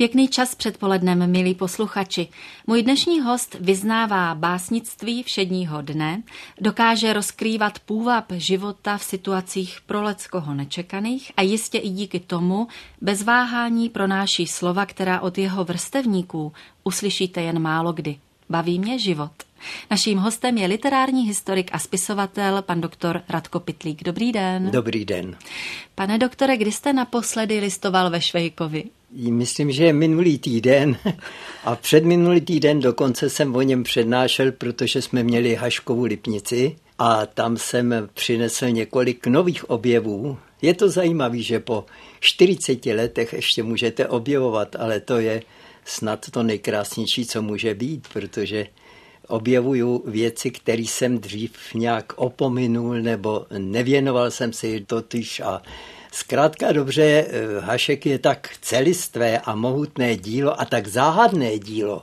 Pěkný čas předpolednem, milí posluchači. Můj dnešní host vyznává básnictví všedního dne, dokáže rozkrývat půvab života v situacích pro leckoho nečekaných a jistě i díky tomu bez váhání pronáší slova, která od jeho vrstevníků uslyšíte jen málo kdy. Baví mě život. Naším hostem je literární historik a spisovatel pan doktor Radko Pitlík. Dobrý den. Dobrý den. Pane doktore, kdy jste naposledy listoval ve Švejkovi? Myslím, že je minulý týden a před minulý týden dokonce jsem o něm přednášel, protože jsme měli Haškovu Lipnici a tam jsem přinesl několik nových objevů. Je to zajímavé, že po 40 letech ještě můžete objevovat, ale to je snad to nejkrásnější, co může být, protože objevuju věci, které jsem dřív nějak opominul nebo nevěnoval jsem si totiž a Zkrátka dobře, eh, Hašek je tak celistvé a mohutné dílo a tak záhadné dílo,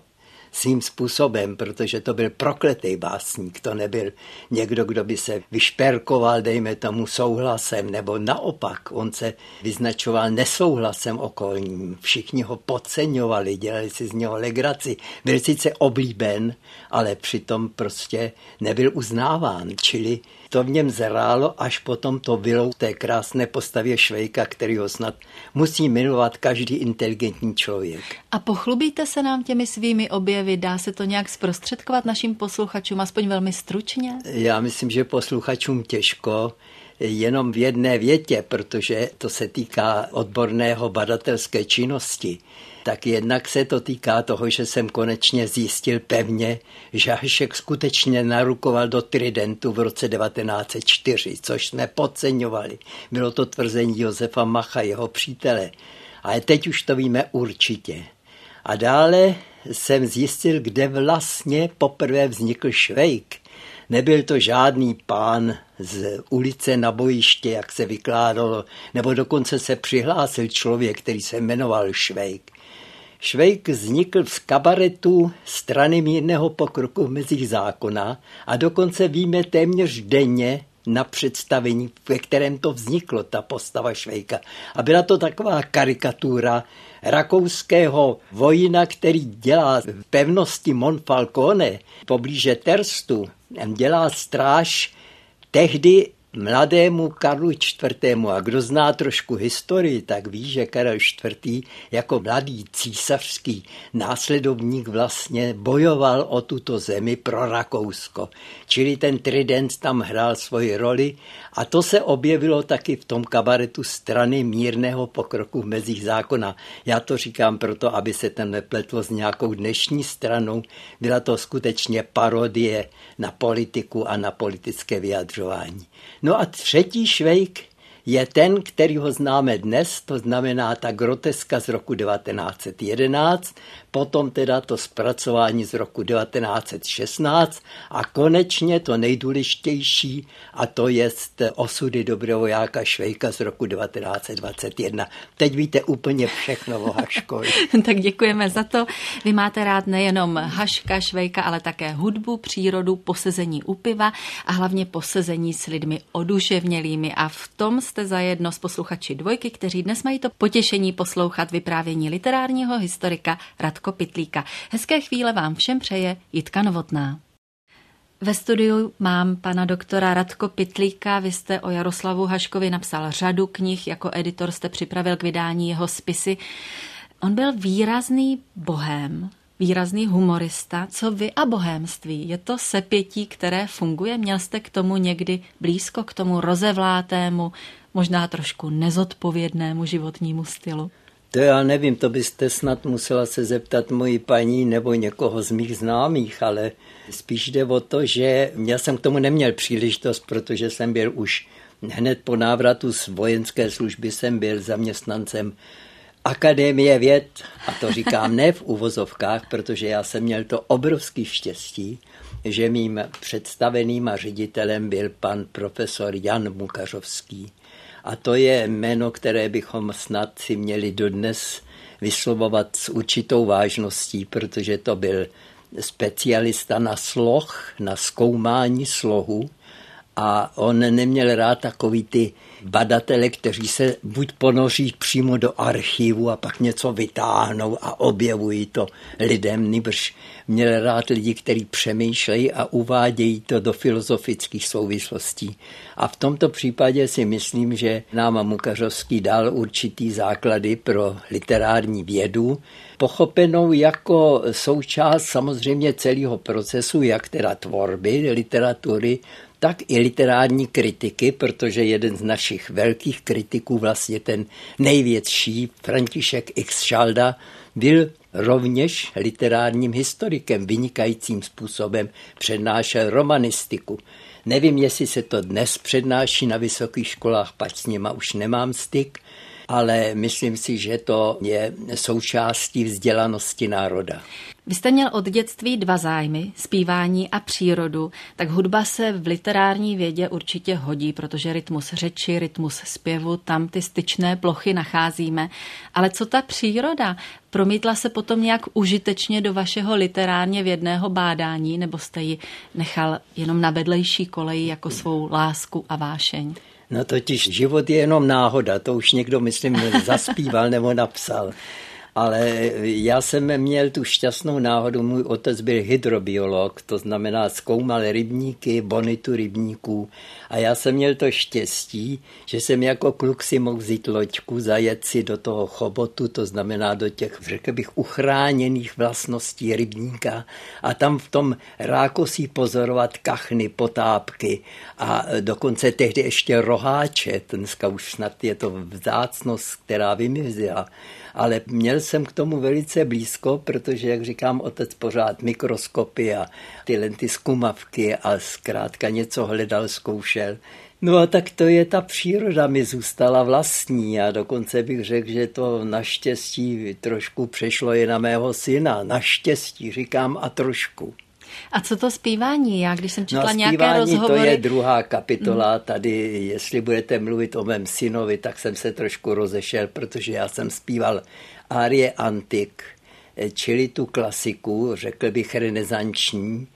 svým způsobem, protože to byl prokletý básník, to nebyl někdo, kdo by se vyšperkoval, dejme tomu, souhlasem, nebo naopak, on se vyznačoval nesouhlasem okolním. Všichni ho podceňovali, dělali si z něho legraci. Byl sice oblíben, ale přitom prostě nebyl uznáván, čili to v něm zrálo, až potom to bylo v té krásné postavě Švejka, který ho snad musí milovat každý inteligentní člověk. A pochlubíte se nám těmi svými objevy? Dá se to nějak zprostředkovat našim posluchačům, aspoň velmi stručně? Já myslím, že posluchačům těžko jenom v jedné větě, protože to se týká odborného badatelské činnosti tak jednak se to týká toho, že jsem konečně zjistil pevně, že Hašek skutečně narukoval do Tridentu v roce 1904, což jsme podceňovali. Bylo to tvrzení Josefa Macha, jeho přítele. Ale teď už to víme určitě. A dále jsem zjistil, kde vlastně poprvé vznikl Švejk. Nebyl to žádný pán z ulice na bojiště, jak se vykládalo, nebo dokonce se přihlásil člověk, který se jmenoval Švejk. Švejk vznikl v kabaretu strany mírného pokroku v mezích zákona a dokonce víme téměř denně na představení, ve kterém to vzniklo, ta postava Švejka. A byla to taková karikatura rakouského vojina, který dělá v pevnosti Monfalcone poblíže Terstu, dělá stráž tehdy mladému Karlu IV. A kdo zná trošku historii, tak ví, že Karel IV. jako mladý císařský následovník vlastně bojoval o tuto zemi pro Rakousko. Čili ten trident tam hrál svoji roli a to se objevilo taky v tom kabaretu strany mírného pokroku v mezích zákona. Já to říkám proto, aby se ten nepletlo s nějakou dnešní stranou. Byla to skutečně parodie na politiku a na politické vyjadřování. No a třetí švejk je ten, který ho známe dnes, to znamená ta groteska z roku 1911, potom teda to zpracování z roku 1916 a konečně to nejdůležitější a to je osudy dobrovojáka Švejka z roku 1921. Teď víte úplně všechno o Haškovi. tak děkujeme za to. Vy máte rád nejenom Haška, Švejka, ale také hudbu, přírodu, posezení u piva a hlavně posezení s lidmi oduševnělými a v tom jste zajedno s posluchači dvojky, kteří dnes mají to potěšení poslouchat vyprávění literárního historika Radko Radko Pitlíka. Hezké chvíle vám všem přeje Jitka Novotná. Ve studiu mám pana doktora Radko Pitlíka. Vy jste o Jaroslavu Haškovi napsal řadu knih, jako editor jste připravil k vydání jeho spisy. On byl výrazný bohem, výrazný humorista. Co vy a bohémství? Je to sepětí, které funguje? Měl jste k tomu někdy blízko, k tomu rozevlátému, možná trošku nezodpovědnému životnímu stylu? To já nevím, to byste snad musela se zeptat moji paní nebo někoho z mých známých, ale spíš jde o to, že já jsem k tomu neměl příležitost, protože jsem byl už hned po návratu z vojenské služby jsem byl zaměstnancem Akademie věd, a to říkám ne v uvozovkách, protože já jsem měl to obrovský štěstí, že mým představeným a ředitelem byl pan profesor Jan Mukařovský. A to je jméno, které bychom snad si měli dodnes vyslovovat s určitou vážností, protože to byl specialista na sloh, na zkoumání slohu. A on neměl rád takový ty badatele, kteří se buď ponoří přímo do archivu a pak něco vytáhnou a objevují to lidem, nýbrž měl rád lidi, kteří přemýšlejí a uvádějí to do filozofických souvislostí. A v tomto případě si myslím, že nám Mukařovský dal určitý základy pro literární vědu, pochopenou jako součást samozřejmě celého procesu, jak teda tvorby literatury, tak i literární kritiky, protože jeden z našich velkých kritiků, vlastně ten největší, František X. Šalda, byl rovněž literárním historikem, vynikajícím způsobem přednášel romanistiku. Nevím, jestli se to dnes přednáší na vysokých školách, pač s nima už nemám styk, ale myslím si, že to je součástí vzdělanosti národa. Vy jste měl od dětství dva zájmy, zpívání a přírodu, tak hudba se v literární vědě určitě hodí, protože rytmus řeči, rytmus zpěvu, tam ty styčné plochy nacházíme. Ale co ta příroda? Promítla se potom nějak užitečně do vašeho literárně vědného bádání, nebo jste ji nechal jenom na vedlejší koleji jako svou lásku a vášeň? No totiž život je jenom náhoda, to už někdo, myslím, zaspíval nebo napsal ale já jsem měl tu šťastnou náhodu, můj otec byl hydrobiolog, to znamená zkoumal rybníky, bonitu rybníků. A já jsem měl to štěstí, že jsem jako kluk si mohl vzít loďku, zajet si do toho chobotu, to znamená do těch, řekl bych, uchráněných vlastností rybníka. A tam v tom rákosí pozorovat kachny, potápky a dokonce tehdy ještě roháče, dneska už snad je to vzácnost, která vymizela. Ale měl jsem k tomu velice blízko, protože, jak říkám, otec pořád mikroskopy a ty lenty zkumavky a zkrátka něco hledal, zkoušel. No a tak to je ta příroda, mi zůstala vlastní a dokonce bych řekl, že to naštěstí trošku přešlo i na mého syna. Naštěstí říkám a trošku. A co to zpívání? Já když jsem četla no, nějaké rozhovory... to je druhá kapitola. Mm. Tady, jestli budete mluvit o mém synovi, tak jsem se trošku rozešel, protože já jsem zpíval Arie Antik, čili tu klasiku, řekl bych renesanční,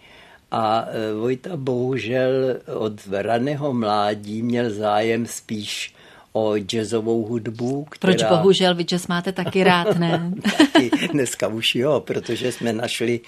a e, Vojta bohužel od raného mládí měl zájem spíš o jazzovou hudbu. Která... Proč bohužel? Vy jazz máte taky rád, ne? taky, dneska už jo, protože jsme našli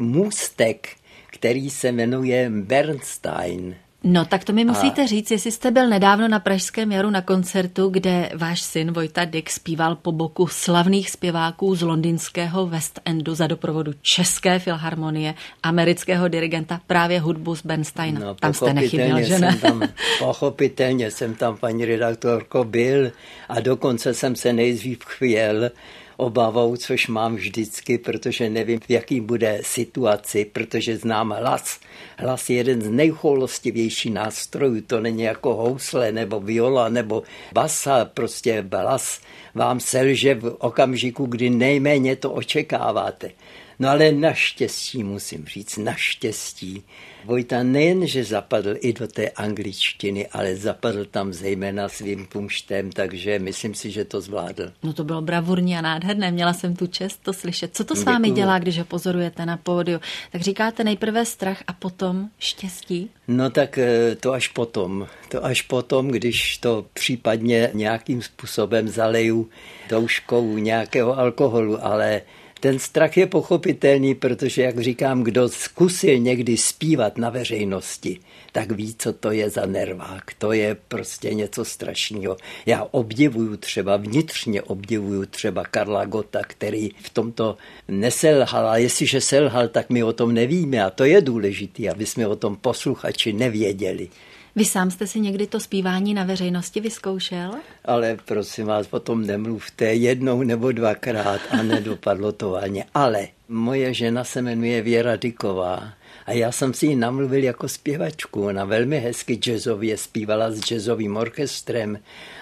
můstek, který se jmenuje Bernstein. No tak to mi musíte a... říct, jestli jste byl nedávno na Pražském jaru na koncertu, kde váš syn Vojta Dick zpíval po boku slavných zpěváků z londýnského West Endu za doprovodu České filharmonie, amerického dirigenta právě hudbu z Bernsteina. No, tam jste nechyběl, že ne? Jsem tam, pochopitelně jsem tam, paní redaktorko, byl a dokonce jsem se nejdřív chvěl, obavou, což mám vždycky, protože nevím, v jaký bude situaci, protože znám hlas. Hlas je jeden z nejchoulostivějších nástrojů, to není jako housle nebo viola nebo basa, prostě hlas vám selže v okamžiku, kdy nejméně to očekáváte. No ale naštěstí, musím říct, naštěstí, Vojta nejen, že zapadl i do té angličtiny, ale zapadl tam zejména svým pumštem, takže myslím si, že to zvládl. No to bylo bravurní a nádherné, měla jsem tu čest to slyšet. Co to s vámi Děkuju. dělá, když ho pozorujete na pódiu? Tak říkáte nejprve strach a potom štěstí? No tak eh, to až potom. To až potom, když to případně nějakým způsobem zaleju douškou nějakého alkoholu, ale ten strach je pochopitelný, protože, jak říkám, kdo zkusil někdy zpívat na veřejnosti, tak ví, co to je za nervák. To je prostě něco strašného. Já obdivuju třeba, vnitřně obdivuju třeba Karla Gota, který v tomto neselhal. A jestliže selhal, tak my o tom nevíme. A to je důležité, aby jsme o tom posluchači nevěděli. Vy sám jste si někdy to zpívání na veřejnosti vyzkoušel? Ale prosím vás, potom nemluvte jednou nebo dvakrát a nedopadlo to ani. Ale moje žena se jmenuje Věra Dyková a já jsem si ji namluvil jako zpěvačku. Ona velmi hezky jazzově zpívala s jazzovým orchestrem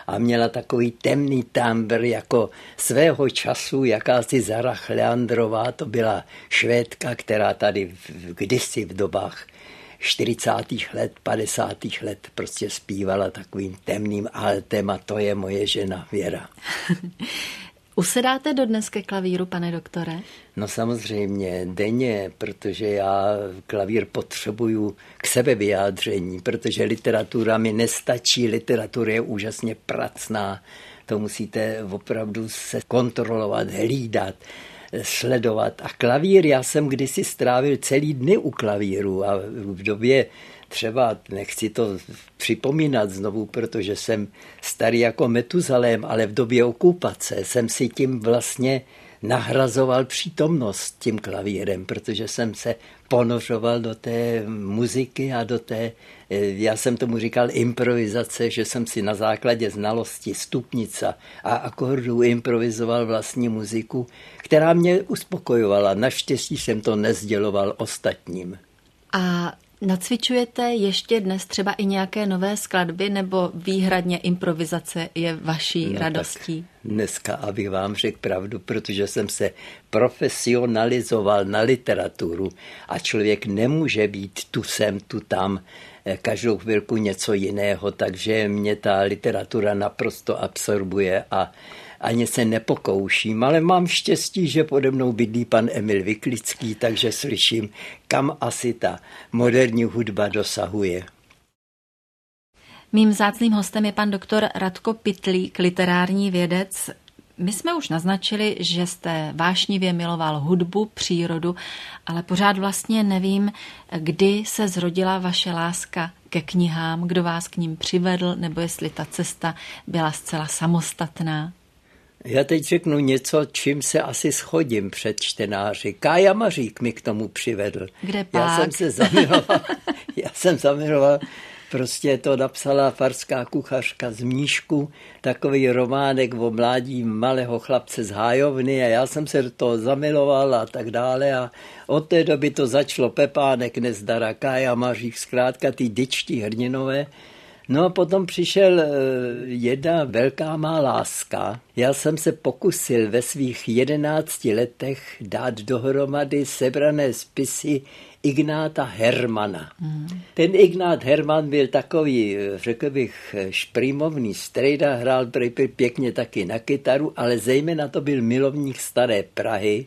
a měla takový temný tambr jako svého času, jakási Zara Chleandrová, to byla švédka, která tady v, kdysi v dobách 40. let, 50. let prostě zpívala takovým temným altem a to je moje žena Věra. Usedáte dodnes ke klavíru, pane doktore? No samozřejmě, denně, protože já klavír potřebuju k sebevyjádření, protože literatura mi nestačí, literatura je úžasně pracná, to musíte opravdu se kontrolovat, hlídat sledovat. A klavír, já jsem kdysi strávil celý dny u klavíru a v době třeba, nechci to připomínat znovu, protože jsem starý jako Metuzalém, ale v době okupace jsem si tím vlastně nahrazoval přítomnost tím klavírem, protože jsem se ponořoval do té muziky a do té, eh, já jsem tomu říkal improvizace, že jsem si na základě znalosti stupnica a akordů improvizoval vlastní muziku, která mě uspokojovala. Naštěstí jsem to nezděloval ostatním. A Nacvičujete ještě dnes třeba i nějaké nové skladby nebo výhradně improvizace je vaší no radostí? Dneska, abych vám řekl pravdu, protože jsem se profesionalizoval na literaturu a člověk nemůže být tu sem, tu tam, eh, každou chvilku něco jiného, takže mě ta literatura naprosto absorbuje a ani se nepokouším, ale mám štěstí, že pode mnou bydlí pan Emil Vyklický, takže slyším, kam asi ta moderní hudba dosahuje. Mým zácným hostem je pan doktor Radko Pitlík, literární vědec. My jsme už naznačili, že jste vášnivě miloval hudbu, přírodu, ale pořád vlastně nevím, kdy se zrodila vaše láska ke knihám, kdo vás k ním přivedl, nebo jestli ta cesta byla zcela samostatná. Já teď řeknu něco, čím se asi schodím před čtenáři. Kája Mařík mi k tomu přivedl. Kde pak? Já jsem se zamiloval, já jsem zamiloval, prostě to napsala farská kuchařka z Mníšku, takový románek o mládí malého chlapce z Hájovny a já jsem se do toho zamiloval a tak dále a od té doby to začalo Pepánek, Nezdara, Kája Mařík, zkrátka ty dyčtí hrdinové, No a potom přišel eh, jedna velká má láska. Já jsem se pokusil ve svých jedenácti letech dát dohromady sebrané spisy Ignáta Hermana. Hmm. Ten Ignát Herman byl takový, eh, řekl bych, šprýmovný strejda, hrál pěkně taky na kytaru, ale zejména to byl milovník staré Prahy,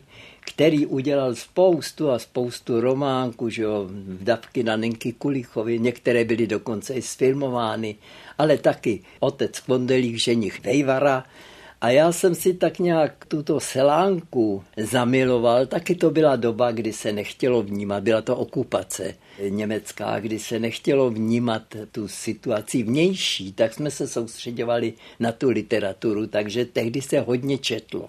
který udělal spoustu a spoustu románků, že jo, vdavky na Nenky Kulichovi, některé byly dokonce i sfilmovány, ale taky otec Kondelík, ženich Vejvara, a já jsem si tak nějak tuto selánku zamiloval. Taky to byla doba, kdy se nechtělo vnímat, byla to okupace německá, kdy se nechtělo vnímat tu situaci vnější, tak jsme se soustředovali na tu literaturu, takže tehdy se hodně četlo.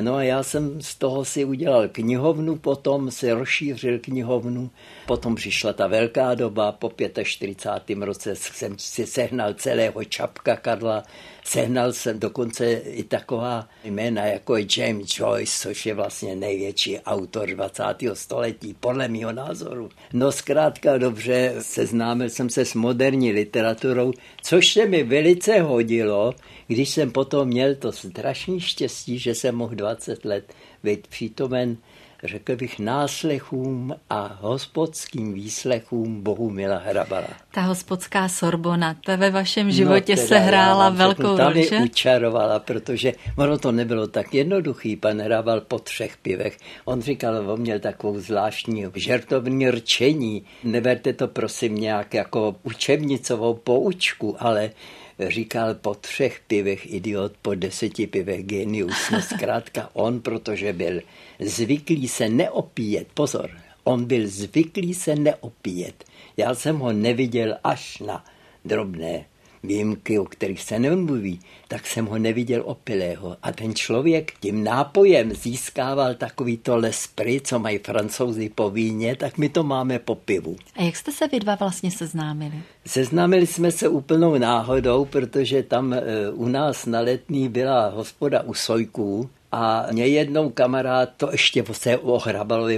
No a já jsem z toho si udělal knihovnu, potom se rozšířil knihovnu, potom přišla ta velká doba, po 45. roce jsem si sehnal celého Čapka Karla, sehnal jsem dokonce i taková jména jako je James Joyce, což je vlastně největší autor 20. století, podle mého názoru. No zkrátka dobře, seznámil jsem se s moderní literaturou, což se mi velice hodilo, když jsem potom měl to strašné štěstí, že jsem mohl 20 let být přítomen řekl bych, náslechům a hospodským výslechům Bohumila Hrabala. Ta hospodská Sorbona, ta ve vašem životě no, se hrála velkou roli, že? učarovala, protože ono to nebylo tak jednoduchý. Pan Hrabal po třech pivech, on říkal, on měl takovou zvláštní žertovní rčení. Neberte to prosím nějak jako učebnicovou poučku, ale říkal po třech pivech idiot, po deseti pivech genius. No zkrátka on, protože byl zvyklý se neopíjet, pozor, on byl zvyklý se neopíjet. Já jsem ho neviděl až na drobné výjimky, o kterých se nemluví, tak jsem ho neviděl opilého. A ten člověk tím nápojem získával takový to lespry, co mají francouzi po víně, tak my to máme po pivu. A jak jste se vy dva vlastně seznámili? Seznámili jsme se úplnou náhodou, protože tam e, u nás na letní byla hospoda u Sojků a mě jednou kamarád, to ještě se o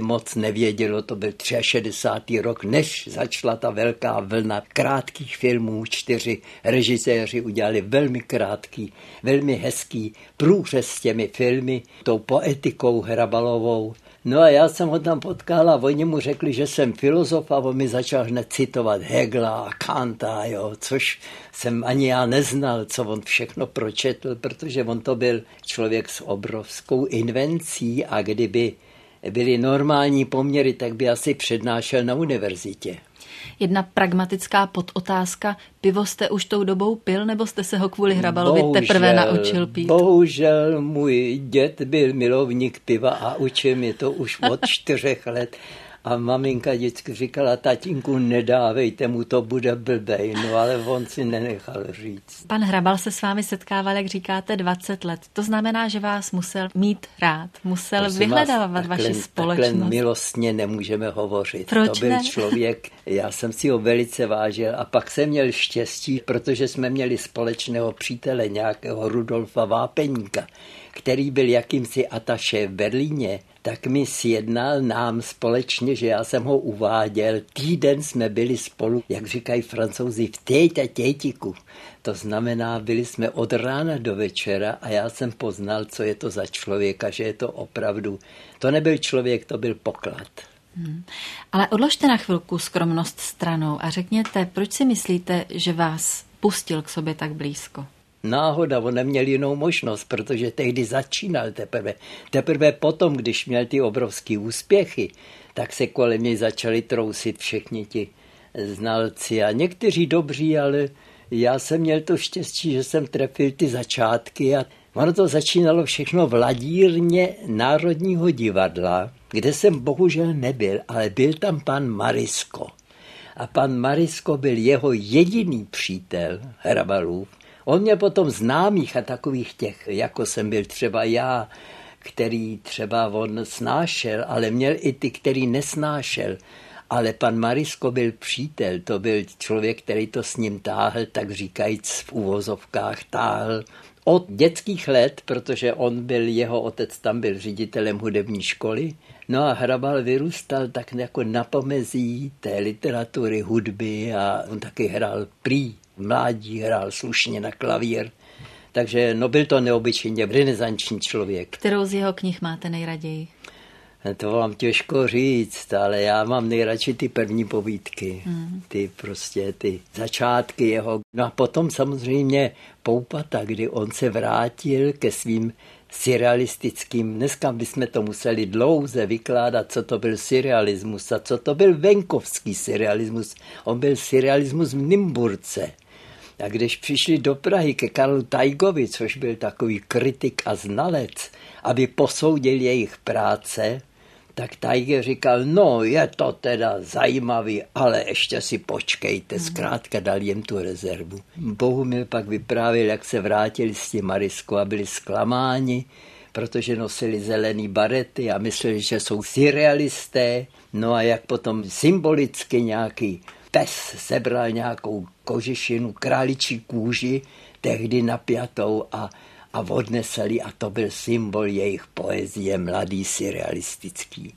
moc nevědělo, to byl 63. rok, než začala ta velká vlna krátkých filmů. Čtyři režiséři udělali velmi krátký, velmi hezký průřez s těmi filmy, tou poetikou Hrabalovou. No a já jsem ho tam potkal a oni mu řekli, že jsem filozof a on mi začal hned citovat Hegla a Kanta, jo, což jsem ani já neznal, co on všechno pročetl, protože on to byl člověk s obrovskou invencí a kdyby byly normální poměry, tak by asi přednášel na univerzitě. Jedna pragmatická podotázka. Pivo jste už tou dobou pil, nebo jste se ho kvůli Hrabalovi bohužel, teprve naučil pít? Bohužel můj dět byl milovník piva a učil mě to už od čtyřech let. A maminka vždycky říkala, tatínku, nedávejte mu, to bude blbej. No ale on si nenechal říct. Pan Hrabal se s vámi setkával, jak říkáte, 20 let. To znamená, že vás musel mít rád, musel Prosím vyhledávat vás, vaši takhle, společnost. Takhle milostně nemůžeme hovořit. Proč to byl ne? člověk, já jsem si ho velice vážil a pak jsem měl štěstí, protože jsme měli společného přítele, nějakého Rudolfa Vápeníka, který byl jakýmsi ataše v Berlíně tak mi sjednal nám společně, že já jsem ho uváděl. Týden jsme byli spolu, jak říkají francouzi, v téta tětiku. To znamená, byli jsme od rána do večera a já jsem poznal, co je to za člověka, že je to opravdu, to nebyl člověk, to byl poklad. Hmm. Ale odložte na chvilku skromnost stranou a řekněte, proč si myslíte, že vás pustil k sobě tak blízko? Náhoda, on neměl jinou možnost, protože tehdy začínal teprve. Teprve potom, když měl ty obrovské úspěchy, tak se kolem něj začali trousit všichni ti znalci a někteří dobří, ale já jsem měl to štěstí, že jsem trefil ty začátky a ono to začínalo všechno v ladírně Národního divadla, kde jsem bohužel nebyl, ale byl tam pan Marisko. A pan Marisko byl jeho jediný přítel, Hrabalův, On mě potom známých a takových těch, jako jsem byl třeba já, který třeba on snášel, ale měl i ty, který nesnášel. Ale pan Marisko byl přítel, to byl člověk, který to s ním táhl, tak říkajíc v uvozovkách táhl od dětských let, protože on byl, jeho otec tam byl ředitelem hudební školy. No a Hrabal vyrůstal tak jako na pomezí té literatury, hudby a on taky hrál prý mládí hrál slušně na klavír. Takže no byl to neobyčejně renesanční člověk. Kterou z jeho knih máte nejraději? To vám těžko říct, ale já mám nejradši ty první povídky, mm. ty prostě ty začátky jeho. No a potom samozřejmě Poupata, kdy on se vrátil ke svým surrealistickým. Dneska bychom to museli dlouze vykládat, co to byl surrealismus a co to byl venkovský surrealismus. On byl surrealismus v Nimburce. A když přišli do Prahy ke Karlu Tajgovi, což byl takový kritik a znalec, aby posoudil jejich práce, tak Tiger říkal, no je to teda zajímavý, ale ještě si počkejte, zkrátka dal jim tu rezervu. Bohumil pak vyprávěl, jak se vrátili s tím Mariskou a byli zklamáni, protože nosili zelený barety a mysleli, že jsou surrealisté. No a jak potom symbolicky nějaký pes sebral nějakou kožešinu, králičí kůži, tehdy napjatou a, a odneseli a to byl symbol jejich poezie, mladý surrealistický.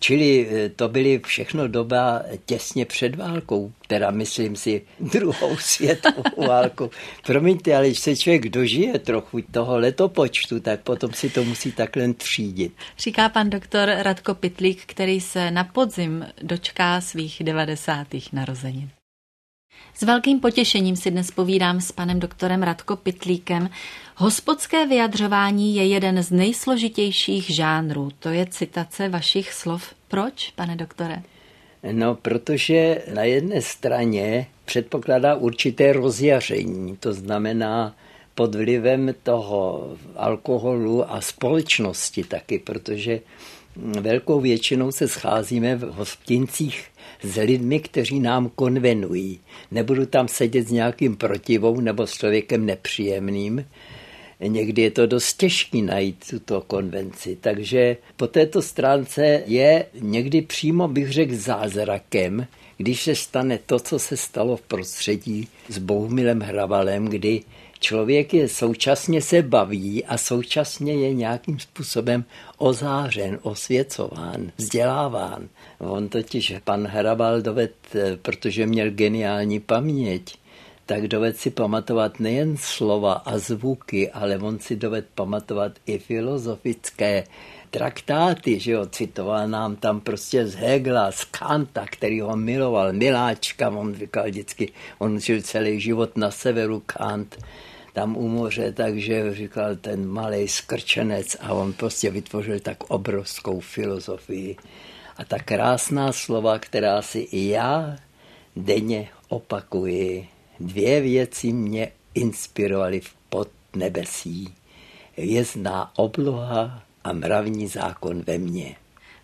Čili e, to byly všechno doba těsně před válkou, teda myslím si druhou světovou válku. Promiňte, ale když se člověk dožije trochu toho letopočtu, tak potom si to musí takhle třídit. Říká pan doktor Radko Pitlík, který se na podzim dočká svých 90. narozenin. S velkým potěšením si dnes povídám s panem doktorem Radko Pitlíkem. Hospodské vyjadřování je jeden z nejsložitějších žánrů. To je citace vašich slov. Proč, pane doktore? No, protože na jedné straně předpokládá určité rozjaření, to znamená pod vlivem toho alkoholu a společnosti taky, protože velkou většinou se scházíme v hostincích s lidmi, kteří nám konvenují. Nebudu tam sedět s nějakým protivou nebo s člověkem nepříjemným. Někdy je to dost těžké najít tuto konvenci. Takže po této stránce je někdy přímo, bych řekl, zázrakem, když se stane to, co se stalo v prostředí s Bohumilem Hravalem, kdy člověk je současně se baví a současně je nějakým způsobem ozářen, osvěcován, vzděláván. On totiž, pan Hrabal doved, protože měl geniální paměť, tak doved si pamatovat nejen slova a zvuky, ale on si doved pamatovat i filozofické traktáty, že jo, citoval nám tam prostě z Hegla, z Kanta, který ho miloval, miláčka, on říkal vždycky, on žil celý život na severu Kant, tam u moře, takže říkal ten malý skrčenec a on prostě vytvořil tak obrovskou filozofii. A ta krásná slova, která si i já denně opakuji, dvě věci mě inspirovaly v podnebesí. Vězná obloha a mravní zákon ve mně.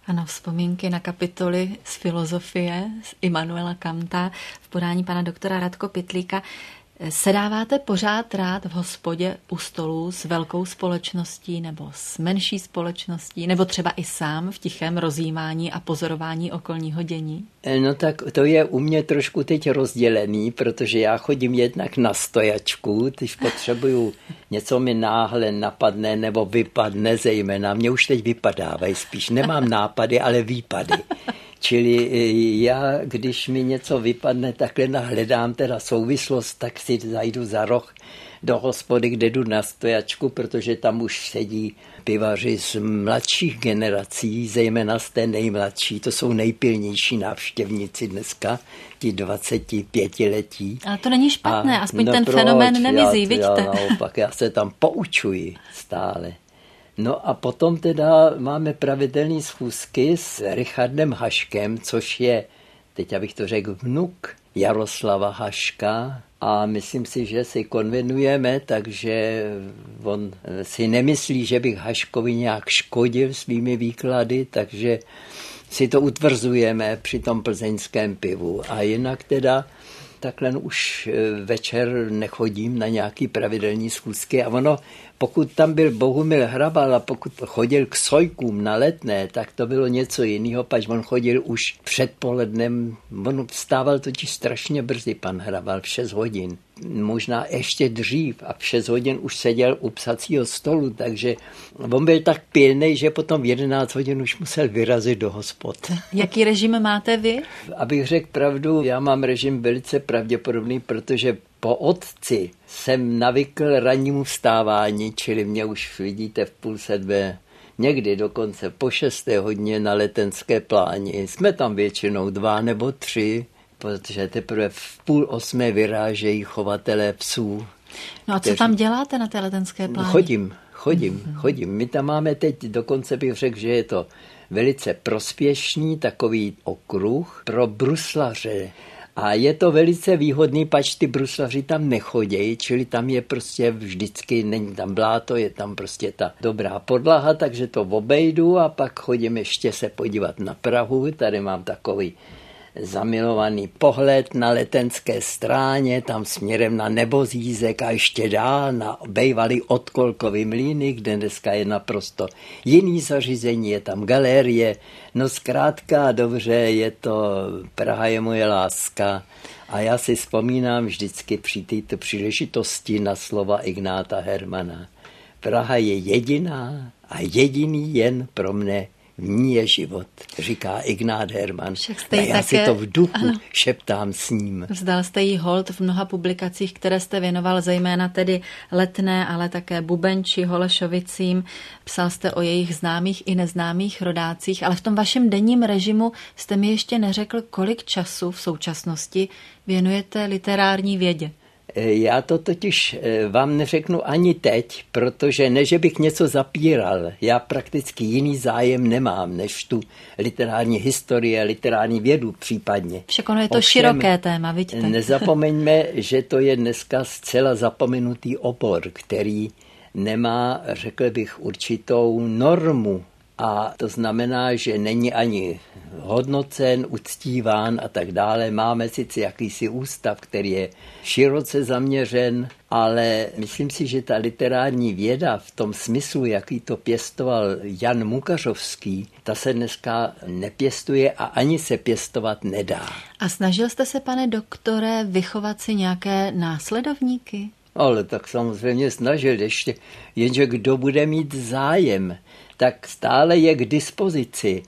Ano, vzpomínky na kapitoly z filozofie z Immanuela Kanta v podání pana doktora Radko Pitlíka. Sedáváte pořád rád v hospodě u stolu s velkou společností nebo s menší společností, nebo třeba i sám v tichém rozjímání a pozorování okolního dění? Eh, no tak to je u mě trošku teď rozdělený, protože já chodím jednak na stojačku, když potřebuju něco mi náhle napadne nebo vypadne zejména. Mě už teď vypadávají spíš. Nemám nápady, ale výpady. Čili e, já, když mi něco vypadne, takhle nahledám teda souvislost, tak si zajdu za roh do hospody, kde jdu na stojačku, protože tam už sedí pivaři z mladších generací, zejména z té nejmladší. To jsou nejpilnější návštěvníci dneska, ti 25 letí. Ale to není špatné, a, aspoň no ten proč? fenomén nemizí, já, vidíte. Já, naopak, já se tam poučuji stále. No a potom teda máme pravidelné schůzky s Richardem Haškem, což je, teď abych to řekl, vnuk Jaroslava Haška, a myslím si, že si konvenujeme, takže on si nemyslí, že bych Haškovi nějak škodil svými výklady, takže si to utvrzujeme při tom plzeňském pivu. A jinak teda takhle už večer nechodím na nějaký pravidelní schůzky a ono pokud tam byl Bohumil Hrabal a pokud chodil k Sojkům na letné, tak to bylo něco jiného, pač on chodil už předpolednem, on vstával totiž strašně brzy, pan Hrabal, v 6 hodin. Možná ještě dřív a v 6 hodin už seděl u psacího stolu, takže on byl tak pilný, že potom v 11 hodin už musel vyrazit do hospod. Jaký režim máte vy? Abych řekl pravdu, já mám režim velice pravděpodobný, protože po otci jsem navykl rannímu vstávání, čili mě už vidíte v půl sedmé, někdy dokonce po šesté hodně na letenské pláni. Jsme tam většinou dva nebo tři, protože teprve v půl osmé vyrážejí chovatelé psů. No a co kteří... tam děláte na té letenské pláni? Chodím, chodím, mm-hmm. chodím. My tam máme teď, dokonce bych řekl, že je to velice prospěšný takový okruh pro bruslaře. A je to velice výhodný, pač ty bruslaři tam nechodějí, čili tam je prostě vždycky, není tam bláto, je tam prostě ta dobrá podlaha, takže to obejdu a pak chodím ještě se podívat na Prahu. Tady mám takový zamilovaný pohled na letenské stráně, tam směrem na Nebozízek a ještě dál na bejvalý odkolkový mlíny, kde dneska je naprosto jiný zařízení, je tam galerie. No zkrátka dobře, je to, Praha je moje láska. A já si vzpomínám vždycky při této příležitosti na slova Ignáta Hermana. Praha je jediná a jediný jen pro mne v ní je život, říká Ignát Herman. A já také, si to v duchu ano, šeptám s ním. Vzdal jste jí hold v mnoha publikacích, které jste věnoval zejména tedy Letné, ale také Bubenči, Holešovicím. Psal jste o jejich známých i neznámých rodácích, ale v tom vašem denním režimu jste mi ještě neřekl, kolik času v současnosti věnujete literární vědě. Já to totiž eh, vám neřeknu ani teď, protože ne, že bych něco zapíral. Já prakticky jiný zájem nemám, než tu literární historie, literární vědu případně. Však ono je to Ovšem, široké téma, vidíte. Nezapomeňme, že to je dneska zcela zapomenutý obor, který nemá, řekl bych, určitou normu a to znamená, že není ani hodnocen, uctíván a tak dále. Máme sice jakýsi ústav, který je široce zaměřen, ale myslím si, že ta literární věda v tom smyslu, jaký to pěstoval Jan Mukařovský, ta se dneska nepěstuje a ani se pěstovat nedá. A snažil jste se, pane doktore, vychovat si nějaké následovníky? Ale tak samozřejmě snažil ještě, jenže kdo bude mít zájem tak stále je k dispozici.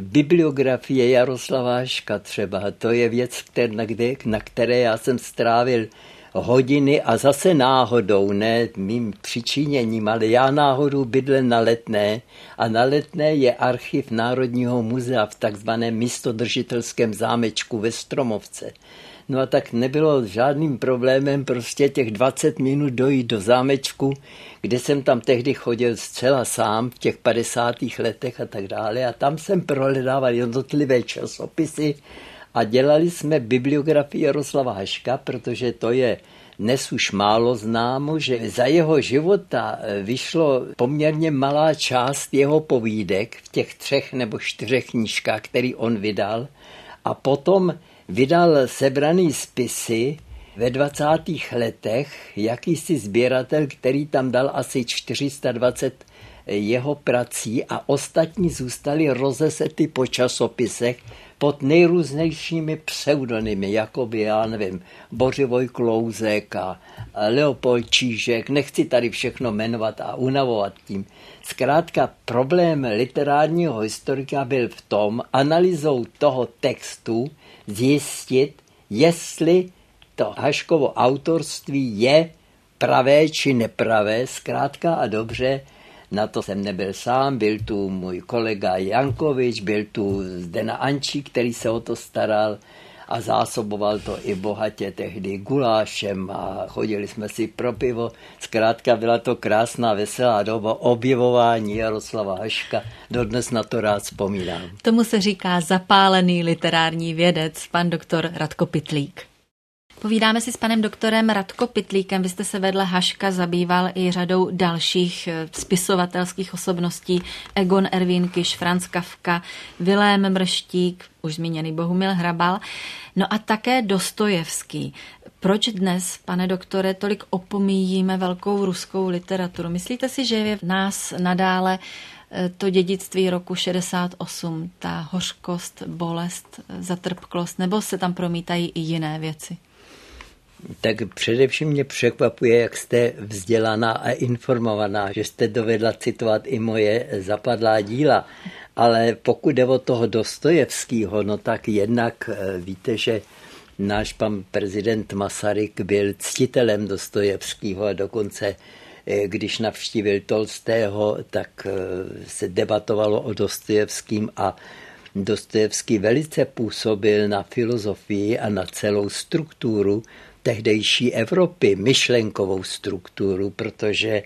Bibliografie Jaroslava Haška třeba, to je věc, na, na které já jsem strávil hodiny a zase náhodou, ne mým přičiněním, ale já náhodou bydlel na Letné a na Letné je archiv Národního muzea v takzvaném místodržitelském zámečku ve Stromovce. No a tak nebylo žádným problémem prostě těch 20 minut dojít do zámečku, kde jsem tam tehdy chodil zcela sám v těch 50. letech a tak dále. A tam jsem prohledával jednotlivé časopisy a dělali jsme bibliografii Jaroslava Haška, protože to je dnes už málo známo, že za jeho života vyšlo poměrně malá část jeho povídek v těch třech nebo čtyřech knížkách, který on vydal. A potom vydal sebraný spisy ve 20. letech jakýsi sběratel, který tam dal asi 420 jeho prací a ostatní zůstaly rozesety po časopisech pod nejrůznějšími pseudonymy, jako by, já nevím, Bořivoj Klouzek a Leopold Čížek, nechci tady všechno jmenovat a unavovat tím. Zkrátka problém literárního historika byl v tom, analýzou toho textu zjistit, jestli to Haškovo autorství je pravé či nepravé, zkrátka a dobře, na to jsem nebyl sám, byl tu můj kolega Jankovič, byl tu Zdena Ančí, který se o to staral a zásoboval to i bohatě tehdy gulášem a chodili jsme si pro pivo. Zkrátka byla to krásná, veselá doba objevování Jaroslava Haška. Dodnes na to rád vzpomínám. Tomu se říká zapálený literární vědec, pan doktor Radko Pitlík. Povídáme si s panem doktorem Radko Pitlíkem. Vy jste se vedle Haška zabýval i řadou dalších eh, spisovatelských osobností. Egon Erwin Kiš, Franz Kafka, Vilém Mrštík, už zmíněný Bohumil Hrabal, no a také Dostojevský. Proč dnes, pane doktore, tolik opomíjíme velkou ruskou literaturu? Myslíte si, že je v nás nadále eh, to dědictví roku 68, ta hořkost, bolest, eh, zatrpklost, nebo se tam promítají i jiné věci? Tak především mě překvapuje, jak jste vzdělaná a informovaná, že jste dovedla citovat i moje zapadlá díla. Ale pokud jde o toho Dostojevského, no tak jednak eh, víte, že náš pan prezident Masaryk byl ctitelem Dostojevského a dokonce eh, když navštívil Tolstého, tak eh, se debatovalo o Dostojevským a Dostojevský velice působil na filozofii a na celou strukturu tehdejší Evropy, myšlenkovou strukturu, protože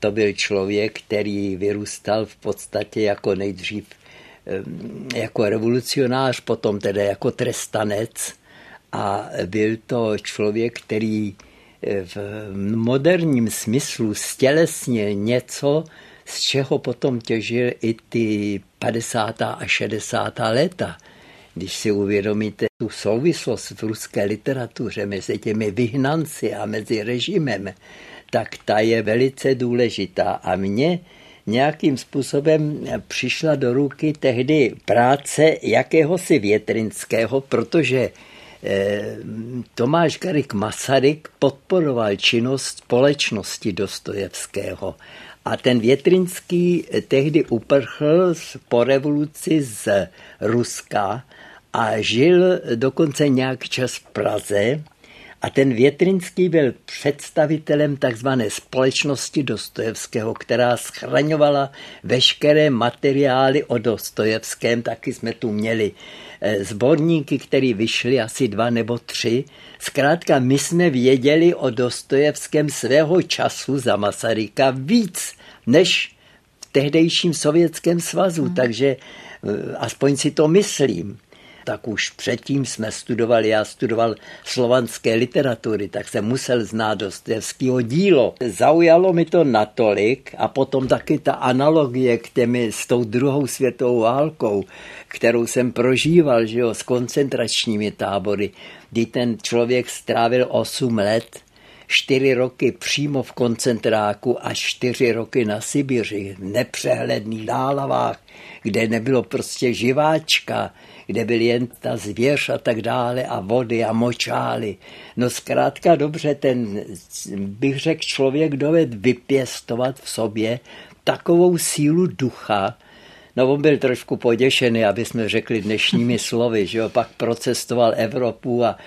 to byl člověk, který vyrůstal v podstatě jako nejdřív jako revolucionář, potom tedy jako trestanec a byl to člověk, který eh, v moderním smyslu stělesnil něco, z čeho potom těžil i ty 50. a 60. léta. Když si uvědomíte tu souvislost v ruské literatuře mezi těmi vyhnanci a mezi režimem, tak ta je velice důležitá. A mně nějakým způsobem přišla do ruky tehdy práce jakéhosi Větrinského, protože eh, Tomáš Garik Masaryk podporoval činnost společnosti Dostojevského. A ten Větrinský tehdy uprchl po revoluci z Ruska a žil dokonce nějak čas v Praze a ten Větrinský byl představitelem takzvané společnosti Dostojevského, která schraňovala veškeré materiály o Dostojevském. Taky jsme tu měli eh, sborníky, které vyšly asi dva nebo tři. Zkrátka, my jsme věděli o Dostojevském svého času za Masaryka víc než v tehdejším sovětském svazu, hmm. takže eh, aspoň si to myslím tak už předtím jsme studovali, já studoval slovanské literatury, tak jsem musel znát Dostojevského dílo. Zaujalo mi to natolik a potom taky ta analogie k těmi s tou druhou světovou válkou, kterou jsem prožíval, že jo, s koncentračními tábory, kdy ten člověk strávil 8 let čtyři roky přímo v koncentráku a čtyři roky na Sibiři, v nepřehledných dálavách, kde nebylo prostě živáčka, kde byl jen ta zvěř a tak dále a vody a močály. No zkrátka dobře, ten, bych řekl, člověk doved vypěstovat v sobě takovou sílu ducha, No on byl trošku poděšený, aby jsme řekli dnešními slovy, že jo, pak procestoval Evropu a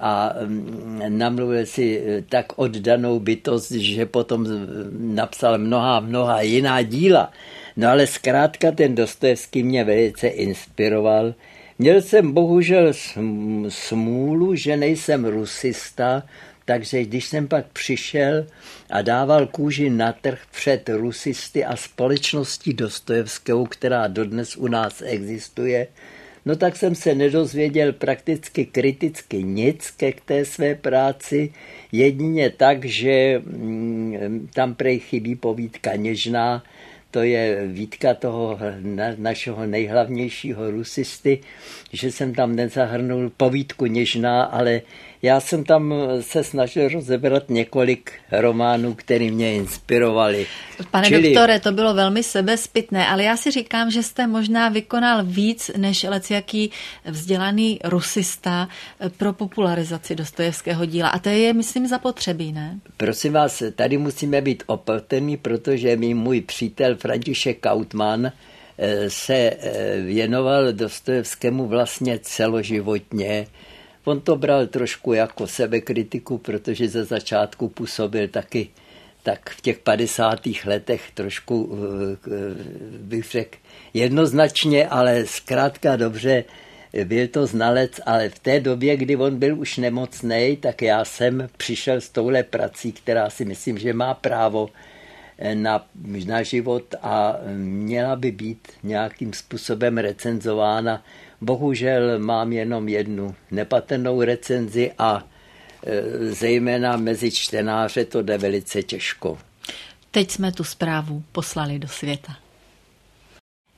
a mm, namluvil si eh, tak oddanou bytost, že potom napsal mnoha, mnoha jiná díla. No ale zkrátka ten Dostojevský mě velice inspiroval. Měl jsem bohužel smůlu, že nejsem rusista, takže když jsem pak přišel a dával kůži na trh před rusisty a společností Dostojevského, která dodnes u nás existuje, no tak jsem se nedozvěděl prakticky kriticky nic ke té své práci, jedině tak, že mm, tam prej chybí povídka něžná, to je výtka toho našeho nejhlavnějšího rusisty, že jsem tam nezahrnul povídku něžná, ale já jsem tam se snažil rozebrat několik románů, které mě inspirovaly. Pane Čili... doktore, to bylo velmi sebezpitné, ale já si říkám, že jste možná vykonal víc než jaký vzdělaný rusista pro popularizaci Dostojevského díla. A to je, myslím, zapotřebí, ne? Prosím vás, tady musíme být opatrní, protože mi můj přítel František Kautman eh, se eh, věnoval Dostojevskému vlastně celoživotně On to bral trošku jako sebekritiku, protože ze začátku působil taky tak v těch 50. letech trošku, eh, bych řekl, jednoznačně, ale zkrátka dobře, byl to znalec, ale v té době, kdy on byl už nemocný, tak já jsem přišel s touhle prací, která si myslím, že má právo eh, na, na život a měla by být nějakým způsobem recenzována Bohužel mám jenom jednu nepatrnou recenzi a e, zejména mezi čtenáře to jde velice těžko. Teď jsme tu zprávu poslali do světa.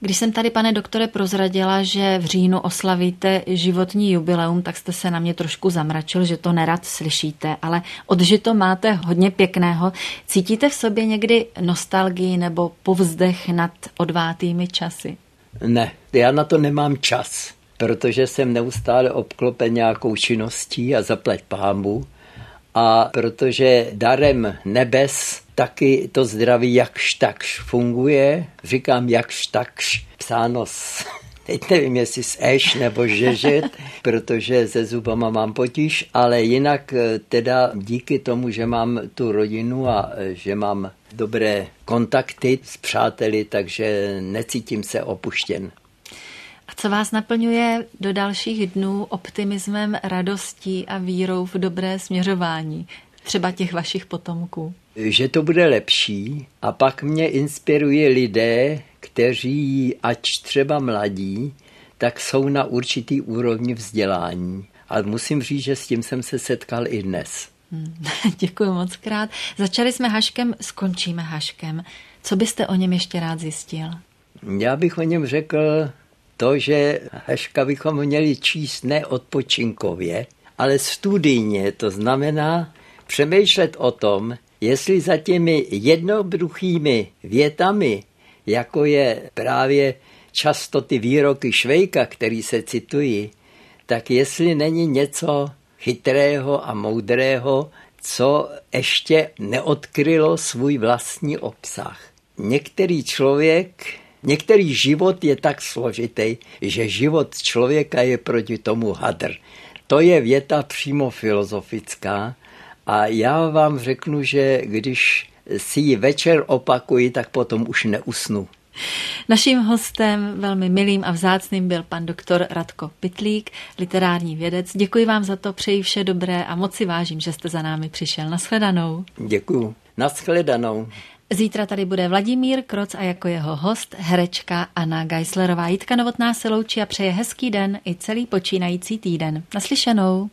Když jsem tady, pane doktore, prozradila, že v říjnu oslavíte životní jubileum, tak jste se na mě trošku zamračil, že to nerad slyšíte, ale odžito máte hodně pěkného. Cítíte v sobě někdy nostalgii nebo povzdech nad odvátými časy? Ne, já na to nemám čas, protože jsem neustále obklopen nějakou činností a zaplať pámu. A protože darem nebes taky to zdraví jakž takž funguje, říkám jakž takž, psáno s teď nevím, jestli s eš nebo žežet, protože se zubama mám potíž, ale jinak eh, teda díky tomu, že mám tu rodinu a eh, že mám dobré kontakty s přáteli, takže necítím se opuštěn. A co vás naplňuje do dalších dnů optimismem, radostí a vírou v dobré směřování, třeba těch vašich potomků? Že to bude lepší a pak mě inspiruje lidé, kteří, ač třeba mladí, tak jsou na určitý úrovni vzdělání. Ale musím říct, že s tím jsem se setkal i dnes. Hmm, děkuji moc krát. Začali jsme Haškem, skončíme Haškem. Co byste o něm ještě rád zjistil? Já bych o něm řekl to, že Haška bychom měli číst ne odpočinkově, ale studijně. To znamená přemýšlet o tom, jestli za těmi jednoduchými větami, jako je právě často ty výroky Švejka, který se citují, tak jestli není něco chytrého a moudrého, co ještě neodkrylo svůj vlastní obsah. Některý člověk, některý život je tak složitý, že život člověka je proti tomu hadr. To je věta přímo filozofická a já vám řeknu, že když si ji večer opakuji, tak potom už neusnu. Naším hostem, velmi milým a vzácným, byl pan doktor Radko Pitlík, literární vědec. Děkuji vám za to, přeji vše dobré a moc si vážím, že jste za námi přišel. Naschledanou. Děkuji. Naschledanou. Zítra tady bude Vladimír Kroc a jako jeho host herečka Anna Geislerová. Jitka Novotná se loučí a přeje hezký den i celý počínající týden. Naslyšenou.